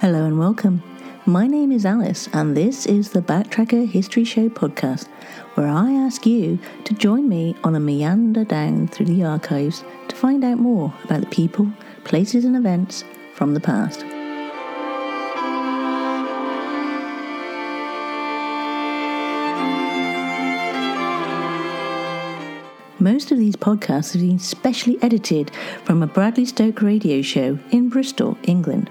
Hello and welcome. My name is Alice, and this is the Backtracker History Show podcast, where I ask you to join me on a meander down through the archives to find out more about the people, places, and events from the past. Most of these podcasts have been specially edited from a Bradley Stoke radio show in Bristol, England.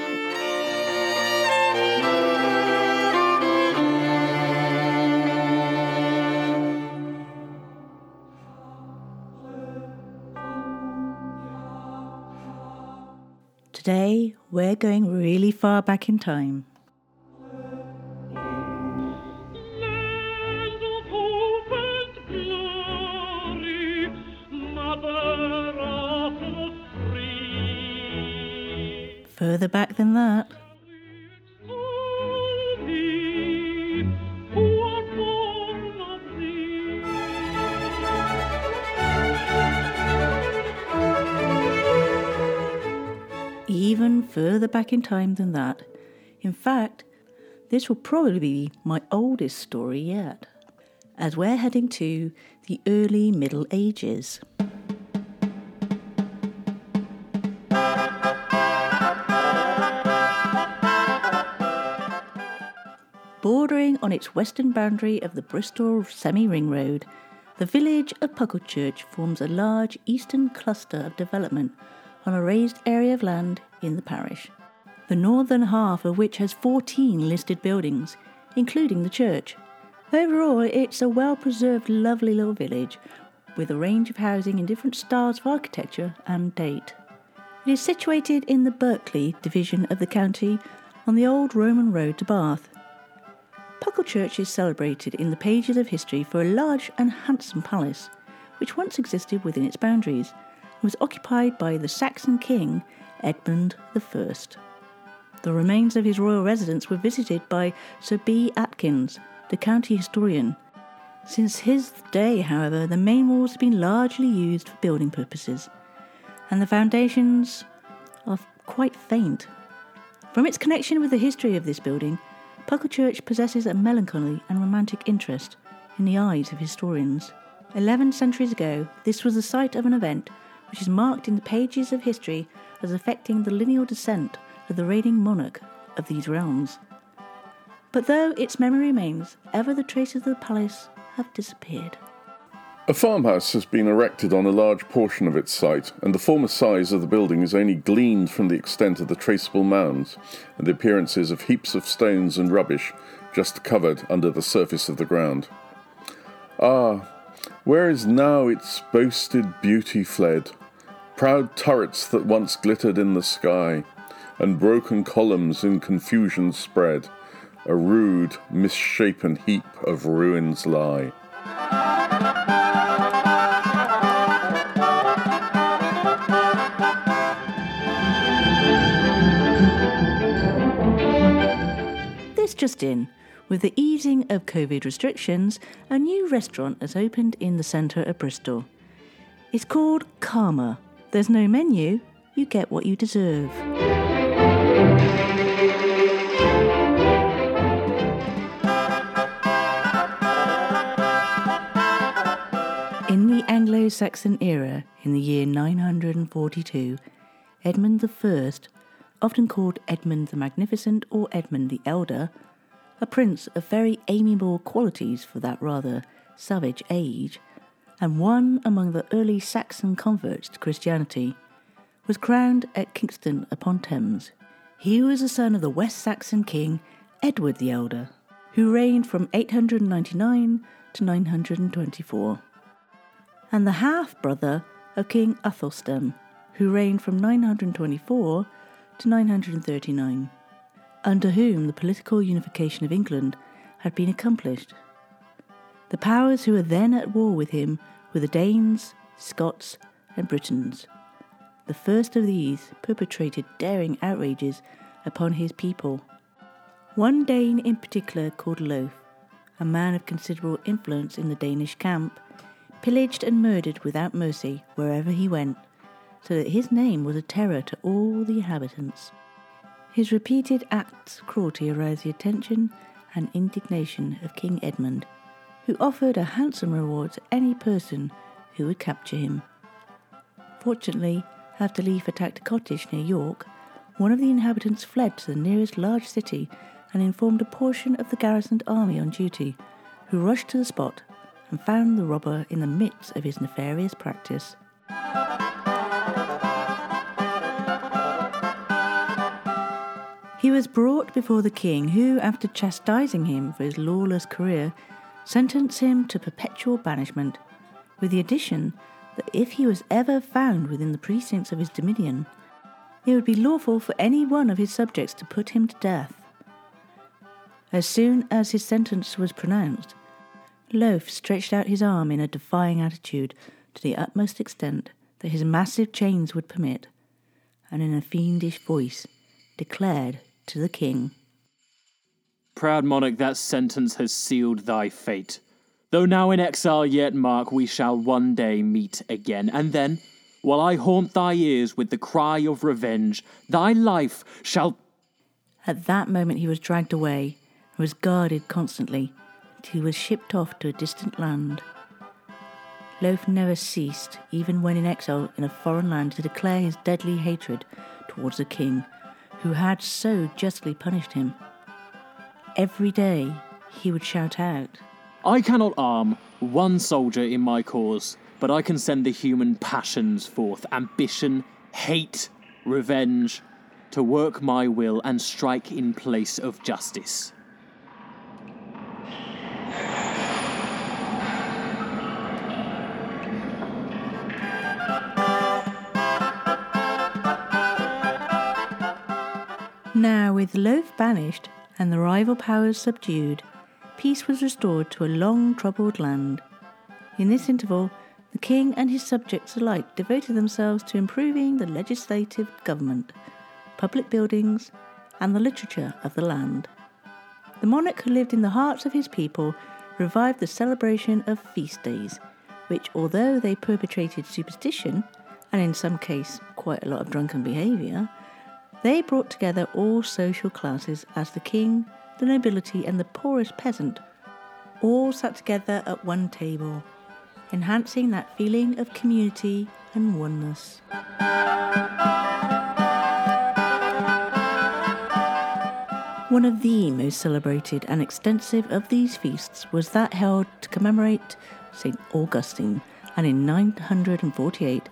Today, we're going really far back in time. Land of hope and glory, mother of the free. Further back than that, further back in time than that. In fact, this will probably be my oldest story yet, as we're heading to the early Middle Ages. Bordering on its western boundary of the Bristol semi ring road, the village of Puckle forms a large eastern cluster of development on a raised area of land in the parish, the northern half of which has 14 listed buildings, including the church. Overall, it's a well preserved, lovely little village with a range of housing in different styles of architecture and date. It is situated in the Berkeley division of the county on the old Roman road to Bath. Pucklechurch is celebrated in the pages of history for a large and handsome palace, which once existed within its boundaries was occupied by the Saxon king Edmund I. The remains of his royal residence were visited by Sir B. Atkins, the county historian. Since his day, however, the main walls have been largely used for building purposes, and the foundations are quite faint. From its connection with the history of this building, Pucklechurch possesses a melancholy and romantic interest in the eyes of historians. Eleven centuries ago, this was the site of an event which is marked in the pages of history as affecting the lineal descent of the reigning monarch of these realms. But though its memory remains, ever the traces of the palace have disappeared. A farmhouse has been erected on a large portion of its site, and the former size of the building is only gleaned from the extent of the traceable mounds and the appearances of heaps of stones and rubbish just covered under the surface of the ground. Ah, where is now its boasted beauty fled? Proud turrets that once glittered in the sky, and broken columns in confusion spread, a rude, misshapen heap of ruins lie. This just in. With the easing of COVID restrictions, a new restaurant has opened in the centre of Bristol. It's called Karma. There's no menu, you get what you deserve. In the Anglo Saxon era, in the year 942, Edmund I, often called Edmund the Magnificent or Edmund the Elder, a prince of very amiable qualities for that rather savage age, and one among the early Saxon converts to Christianity, was crowned at Kingston upon Thames. He was the son of the West Saxon king Edward the Elder, who reigned from 899 to 924, and the half brother of King Athelstan, who reigned from 924 to 939, under whom the political unification of England had been accomplished. The powers who were then at war with him were the Danes, Scots, and Britons. The first of these perpetrated daring outrages upon his people. One Dane in particular, called Leif, a man of considerable influence in the Danish camp, pillaged and murdered without mercy wherever he went, so that his name was a terror to all the inhabitants. His repeated acts of cruelty aroused the attention and indignation of King Edmund, who offered a handsome reward to any person who would capture him. Fortunately, after Leif attacked a cottage near York, one of the inhabitants fled to the nearest large city and informed a portion of the garrisoned army on duty, who rushed to the spot and found the robber in the midst of his nefarious practice. He was brought before the king, who, after chastising him for his lawless career, sentenced him to perpetual banishment, with the addition that if he was ever found within the precincts of his dominion, it would be lawful for any one of his subjects to put him to death. As soon as his sentence was pronounced, Leif stretched out his arm in a defying attitude to the utmost extent that his massive chains would permit, and in a fiendish voice declared to the king. Proud monarch, that sentence has sealed thy fate. Though now in exile, yet mark we shall one day meet again, and then, while I haunt thy ears with the cry of revenge, thy life shall. At that moment he was dragged away and was guarded constantly till he was shipped off to a distant land. Leif never ceased, even when in exile in a foreign land, to declare his deadly hatred towards the king who had so justly punished him. Every day he would shout out, I cannot arm one soldier in my cause, but I can send the human passions forth ambition, hate, revenge to work my will and strike in place of justice. Now, with Leif banished and the rival powers subdued, peace was restored to a long troubled land. In this interval, the king and his subjects alike devoted themselves to improving the legislative government, public buildings, and the literature of the land. The monarch who lived in the hearts of his people revived the celebration of feast days, which, although they perpetrated superstition, and in some case quite a lot of drunken behaviour, they brought together all social classes as the king, the nobility, and the poorest peasant all sat together at one table, enhancing that feeling of community and oneness. One of the most celebrated and extensive of these feasts was that held to commemorate St. Augustine, and in 948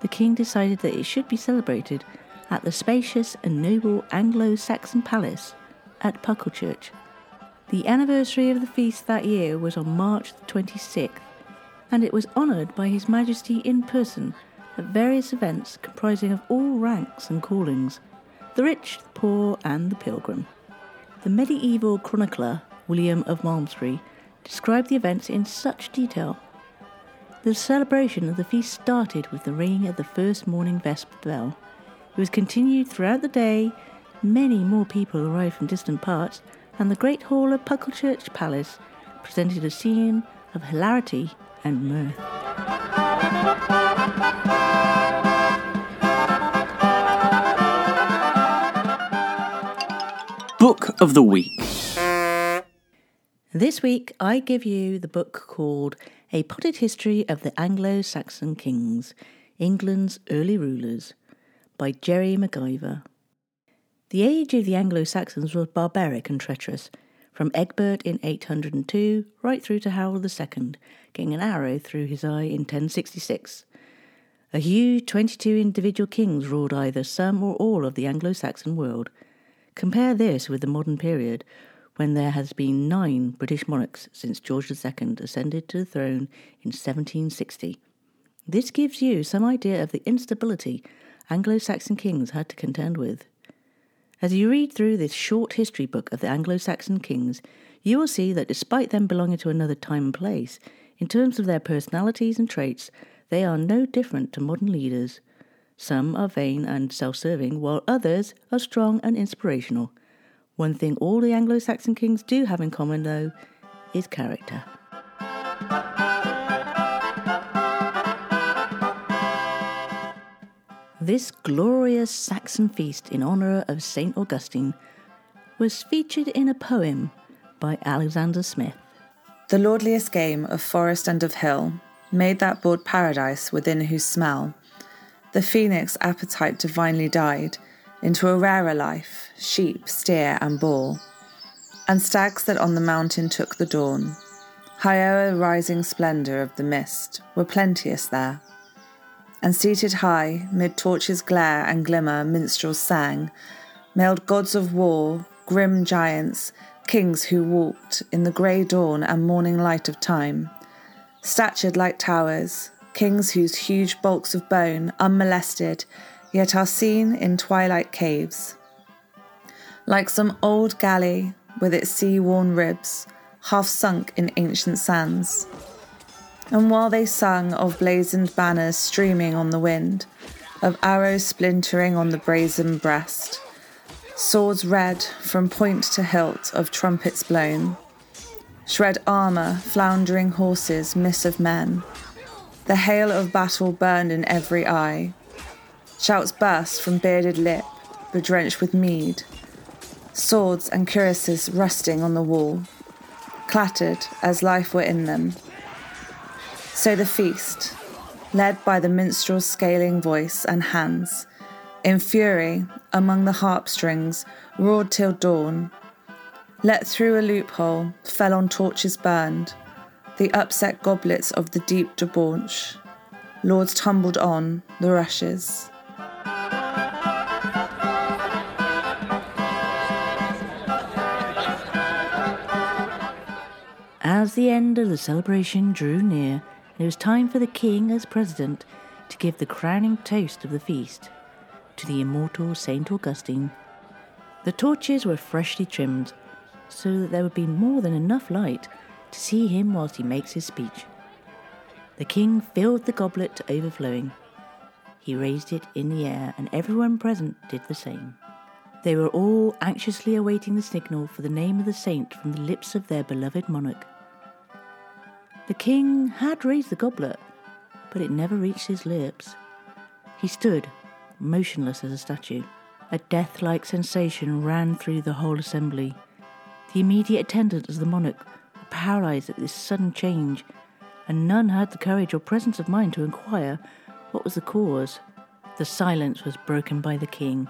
the king decided that it should be celebrated at the spacious and noble Anglo Saxon palace at Pucklechurch. The anniversary of the feast that year was on March the 26th, and it was honoured by His Majesty in person at various events comprising of all ranks and callings the rich, the poor, and the pilgrim. The medieval chronicler William of Malmesbury described the events in such detail. The celebration of the feast started with the ringing of the first morning vesper bell it was continued throughout the day. Many more people arrived from distant parts, and the great hall of Pucklechurch Palace presented a scene of hilarity and mirth. Book of the Week. This week, I give you the book called A Potted History of the Anglo Saxon Kings, England's Early Rulers by Jerry McIver. The age of the Anglo Saxons was barbaric and treacherous, from Egbert in 802 right through to Harold II, getting an arrow through his eye in 1066. A huge 22 individual kings ruled either some or all of the Anglo Saxon world. Compare this with the modern period, when there has been nine British monarchs since George II ascended to the throne in 1760. This gives you some idea of the instability Anglo Saxon kings had to contend with. As you read through this short history book of the Anglo Saxon kings, you will see that despite them belonging to another time and place, in terms of their personalities and traits, they are no different to modern leaders. Some are vain and self serving, while others are strong and inspirational. One thing all the Anglo Saxon kings do have in common, though, is character. This glorious Saxon feast in honour of St. Augustine was featured in a poem by Alexander Smith. The lordliest game of forest and of hill made that broad paradise within whose smell the phoenix appetite divinely died into a rarer life, sheep, steer, and boar, and stags that on the mountain took the dawn. High o'er rising splendour of the mist were plenteous there and seated high, mid torches' glare and glimmer, minstrels sang, mailed gods of war, grim giants, kings who walked in the grey dawn and morning light of time, statured like towers, kings whose huge bulks of bone, unmolested, yet are seen in twilight caves. Like some old galley with its sea worn ribs, half sunk in ancient sands. And while they sung of blazoned banners streaming on the wind, of arrows splintering on the brazen breast, swords red from point to hilt of trumpets blown, shred armour, floundering horses, miss of men, the hail of battle burned in every eye, shouts burst from bearded lip, bedrenched with mead, swords and cuirasses rusting on the wall, clattered as life were in them so the feast, led by the minstrel's scaling voice and hands, in fury among the harp strings, roared till dawn. Let through a loophole, fell on torches burned, the upset goblets of the deep debauch. Lords tumbled on the rushes. As the end of the celebration drew near, it was time for the king, as president, to give the crowning toast of the feast to the immortal Saint Augustine. The torches were freshly trimmed, so that there would be more than enough light to see him whilst he makes his speech. The king filled the goblet to overflowing. He raised it in the air, and everyone present did the same. They were all anxiously awaiting the signal for the name of the saint from the lips of their beloved monarch. The king had raised the goblet, but it never reached his lips. He stood, motionless as a statue. A death like sensation ran through the whole assembly. The immediate attendants of the monarch were paralyzed at this sudden change, and none had the courage or presence of mind to inquire what was the cause. The silence was broken by the king,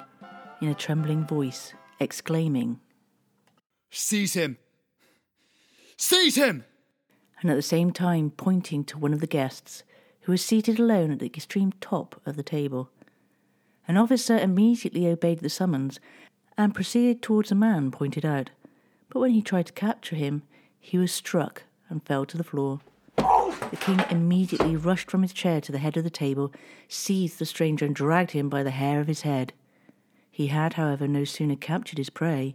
in a trembling voice, exclaiming, Seize him! Seize him! And at the same time pointing to one of the guests, who was seated alone at the extreme top of the table. An officer immediately obeyed the summons and proceeded towards the man pointed out, but when he tried to capture him, he was struck and fell to the floor. The king immediately rushed from his chair to the head of the table, seized the stranger, and dragged him by the hair of his head. He had, however, no sooner captured his prey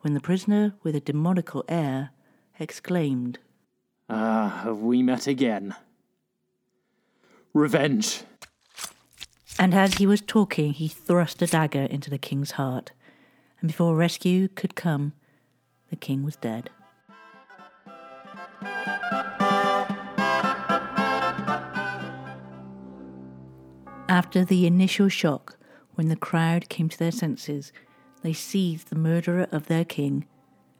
when the prisoner, with a demoniacal air, exclaimed, Ah, have we met again? Revenge. And as he was talking, he thrust a dagger into the king's heart. And before rescue could come, the king was dead. After the initial shock, when the crowd came to their senses, they seized the murderer of their king,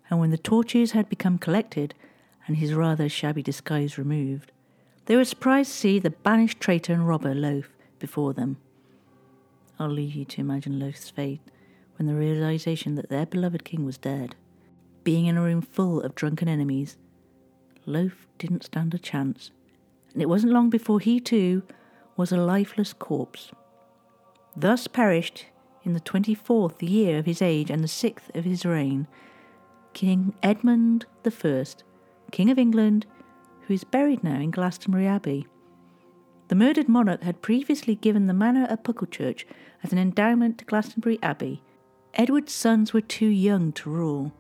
and when the torches had become collected and his rather shabby disguise removed, they were surprised to see the banished traitor and robber Loaf before them. I'll leave you to imagine Loaf's fate when the realization that their beloved king was dead. Being in a room full of drunken enemies, Loaf didn't stand a chance, and it wasn't long before he too was a lifeless corpse. Thus perished, in the twenty fourth year of his age and the sixth of his reign, King Edmund I, King of England, who is buried now in Glastonbury Abbey. The murdered monarch had previously given the manor of Pucklechurch as an endowment to Glastonbury Abbey. Edward's sons were too young to rule,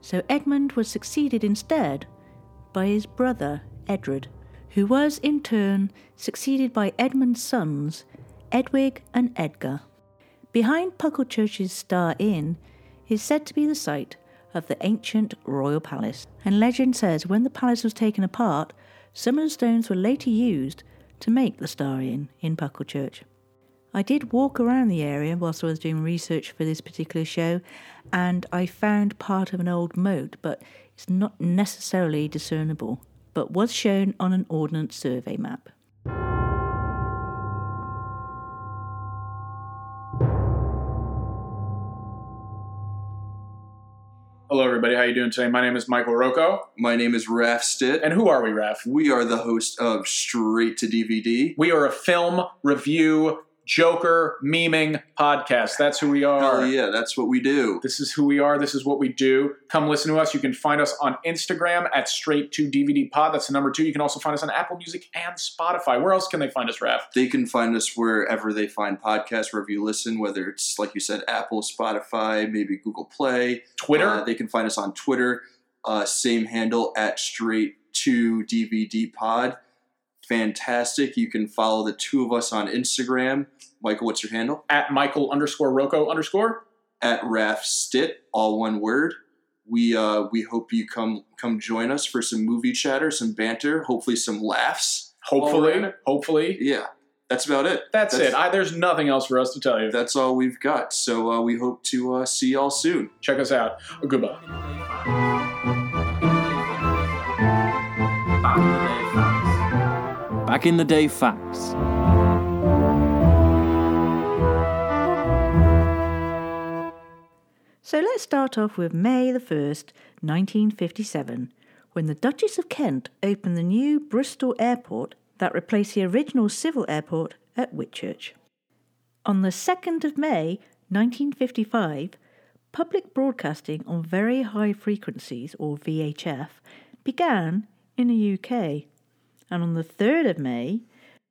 so Edmund was succeeded instead by his brother Edred, who was in turn succeeded by Edmund's sons Edwig and Edgar. Behind Pucklechurch's Star Inn is said to be the site of the ancient royal palace, and legend says when the palace was taken apart, some of the stones were later used to make the Star Inn in Pucklechurch. I did walk around the area whilst I was doing research for this particular show, and I found part of an old moat, but it's not necessarily discernible, but was shown on an Ordnance Survey map. Hello, everybody. How you doing today? My name is Michael Rocco. My name is Raf Stitt. And who are we, Raf? we are the host of Straight to DVD. We are a film review Joker meming podcast. That's who we are. Hell yeah, that's what we do. This is who we are. This is what we do. Come listen to us. You can find us on Instagram at Straight to DVD Pod. That's the number two. You can also find us on Apple Music and Spotify. Where else can they find us, Raf? They can find us wherever they find podcasts, wherever you listen, whether it's, like you said, Apple, Spotify, maybe Google Play. Twitter. Uh, they can find us on Twitter. Uh, same handle at Straight to DVD Pod. Fantastic. You can follow the two of us on Instagram. Michael, what's your handle? at Michael underscore Rocco underscore. At Raf Stitt, all one word. We uh, we hope you come come join us for some movie chatter, some banter, hopefully some laughs. Hopefully. Hopefully. Yeah, that's about it. That's, it. I, there's nothing else for us to tell you. That's all we've got. So uh, we hope to uh, see y'all soon. Check us out. Goodbye. Back in the day facts. So let's start off with May the 1st, 1957, when the Duchess of Kent opened the new Bristol airport that replaced the original civil airport at Whitchurch. On the 2nd of May, 1955, public broadcasting on very high frequencies, or VHF, began in the UK. And on the 3rd of May,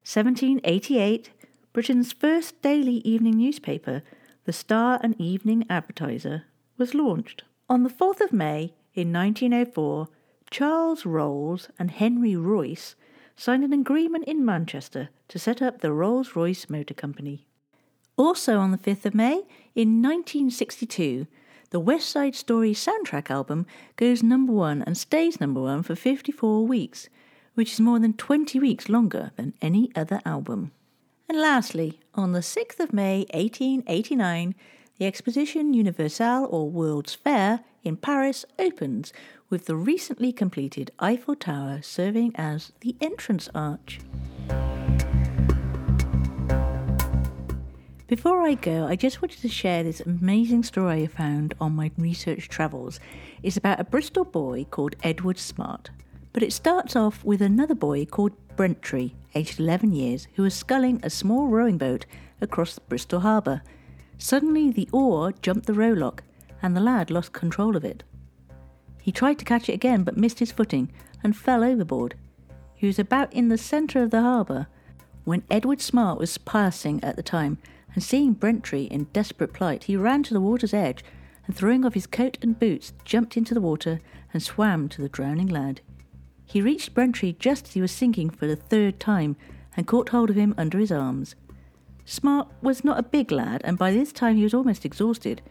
1788, Britain's first daily evening newspaper, the Star and Evening Advertiser, was launched. On the 4th of May, in 1904, Charles Rolls and Henry Royce signed an agreement in Manchester to set up the Rolls Royce Motor Company. Also on the 5th of May, in 1962, the West Side Story soundtrack album goes number one and stays number one for 54 weeks, which is more than 20 weeks longer than any other album. And lastly, on the 6th of May 1889, the Exposition Universelle or World's Fair in Paris opens with the recently completed Eiffel Tower serving as the entrance arch. Before I go, I just wanted to share this amazing story I found on my research travels. It's about a Bristol boy called Edward Smart. But it starts off with another boy called Brentry, aged 11 years, who was sculling a small rowing boat across Bristol Harbour. Suddenly, the oar jumped the rowlock, and the lad lost control of it. He tried to catch it again but missed his footing and fell overboard. He was about in the centre of the harbour when Edward Smart was passing at the time, and seeing Brentry in desperate plight, he ran to the water's edge and, throwing off his coat and boots, jumped into the water and swam to the drowning lad. He reached Brentry just as he was sinking for the third time and caught hold of him under his arms. Smart was not a big lad, and by this time he was almost exhausted,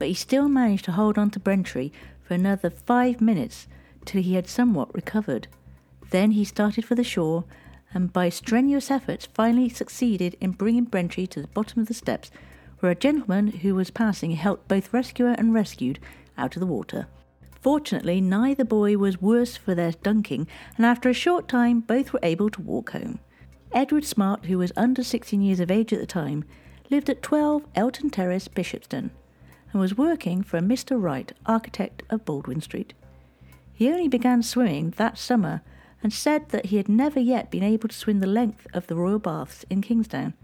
but he still managed to hold on to Brentry for another five minutes till he had somewhat recovered. Then he started for the shore, and by strenuous efforts finally succeeded in bringing Brentry to the bottom of the steps, where a gentleman who was passing helped both rescuer and rescued out of the water. Fortunately, neither boy was worse for their dunking, and after a short time, both were able to walk home. Edward Smart, who was under 16 years of age at the time, lived at 12 Elton Terrace, Bishopston, and was working for a Mr. Wright, architect of Baldwin Street. He only began swimming that summer and said that he had never yet been able to swim the length of the Royal Baths in Kingsdown.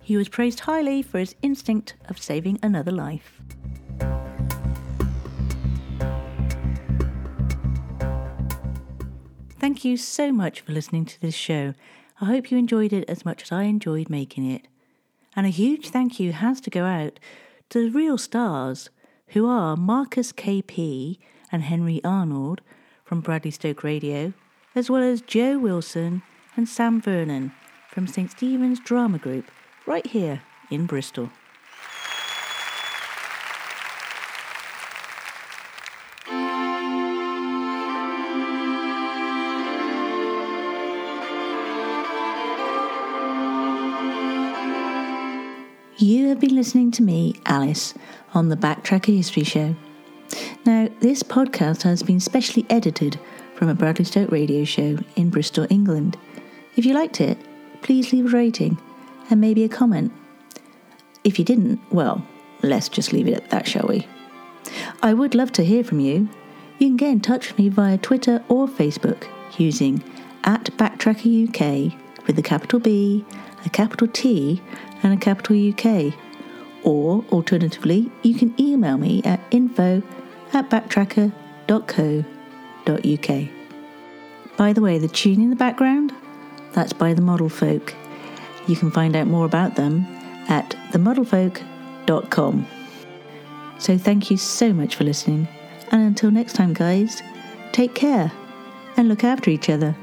He was praised highly for his instinct of saving another life. Thank you so much for listening to this show. I hope you enjoyed it as much as I enjoyed making it. And a huge thank you has to go out to the real stars, who are Marcus KP and Henry Arnold from Bradley Stoke Radio, as well as Joe Wilson and Sam Vernon from St. Stephen's Drama Group, right here in Bristol. You have been listening to me, Alice, on the Backtracker History Show. Now, this podcast has been specially edited from a Bradley Stoke radio show in Bristol, England. If you liked it, please leave a rating and maybe a comment. If you didn't, well, let's just leave it at that, shall we? I would love to hear from you. You can get in touch with me via Twitter or Facebook using at Backtracker UK with a capital B, a capital T, and a capital UK. Or alternatively, you can email me at info at backtracker.co.uk. By the way, the tune in the background, that's by the Model Folk. You can find out more about them at themodelfolk.com. So thank you so much for listening, and until next time, guys, take care and look after each other.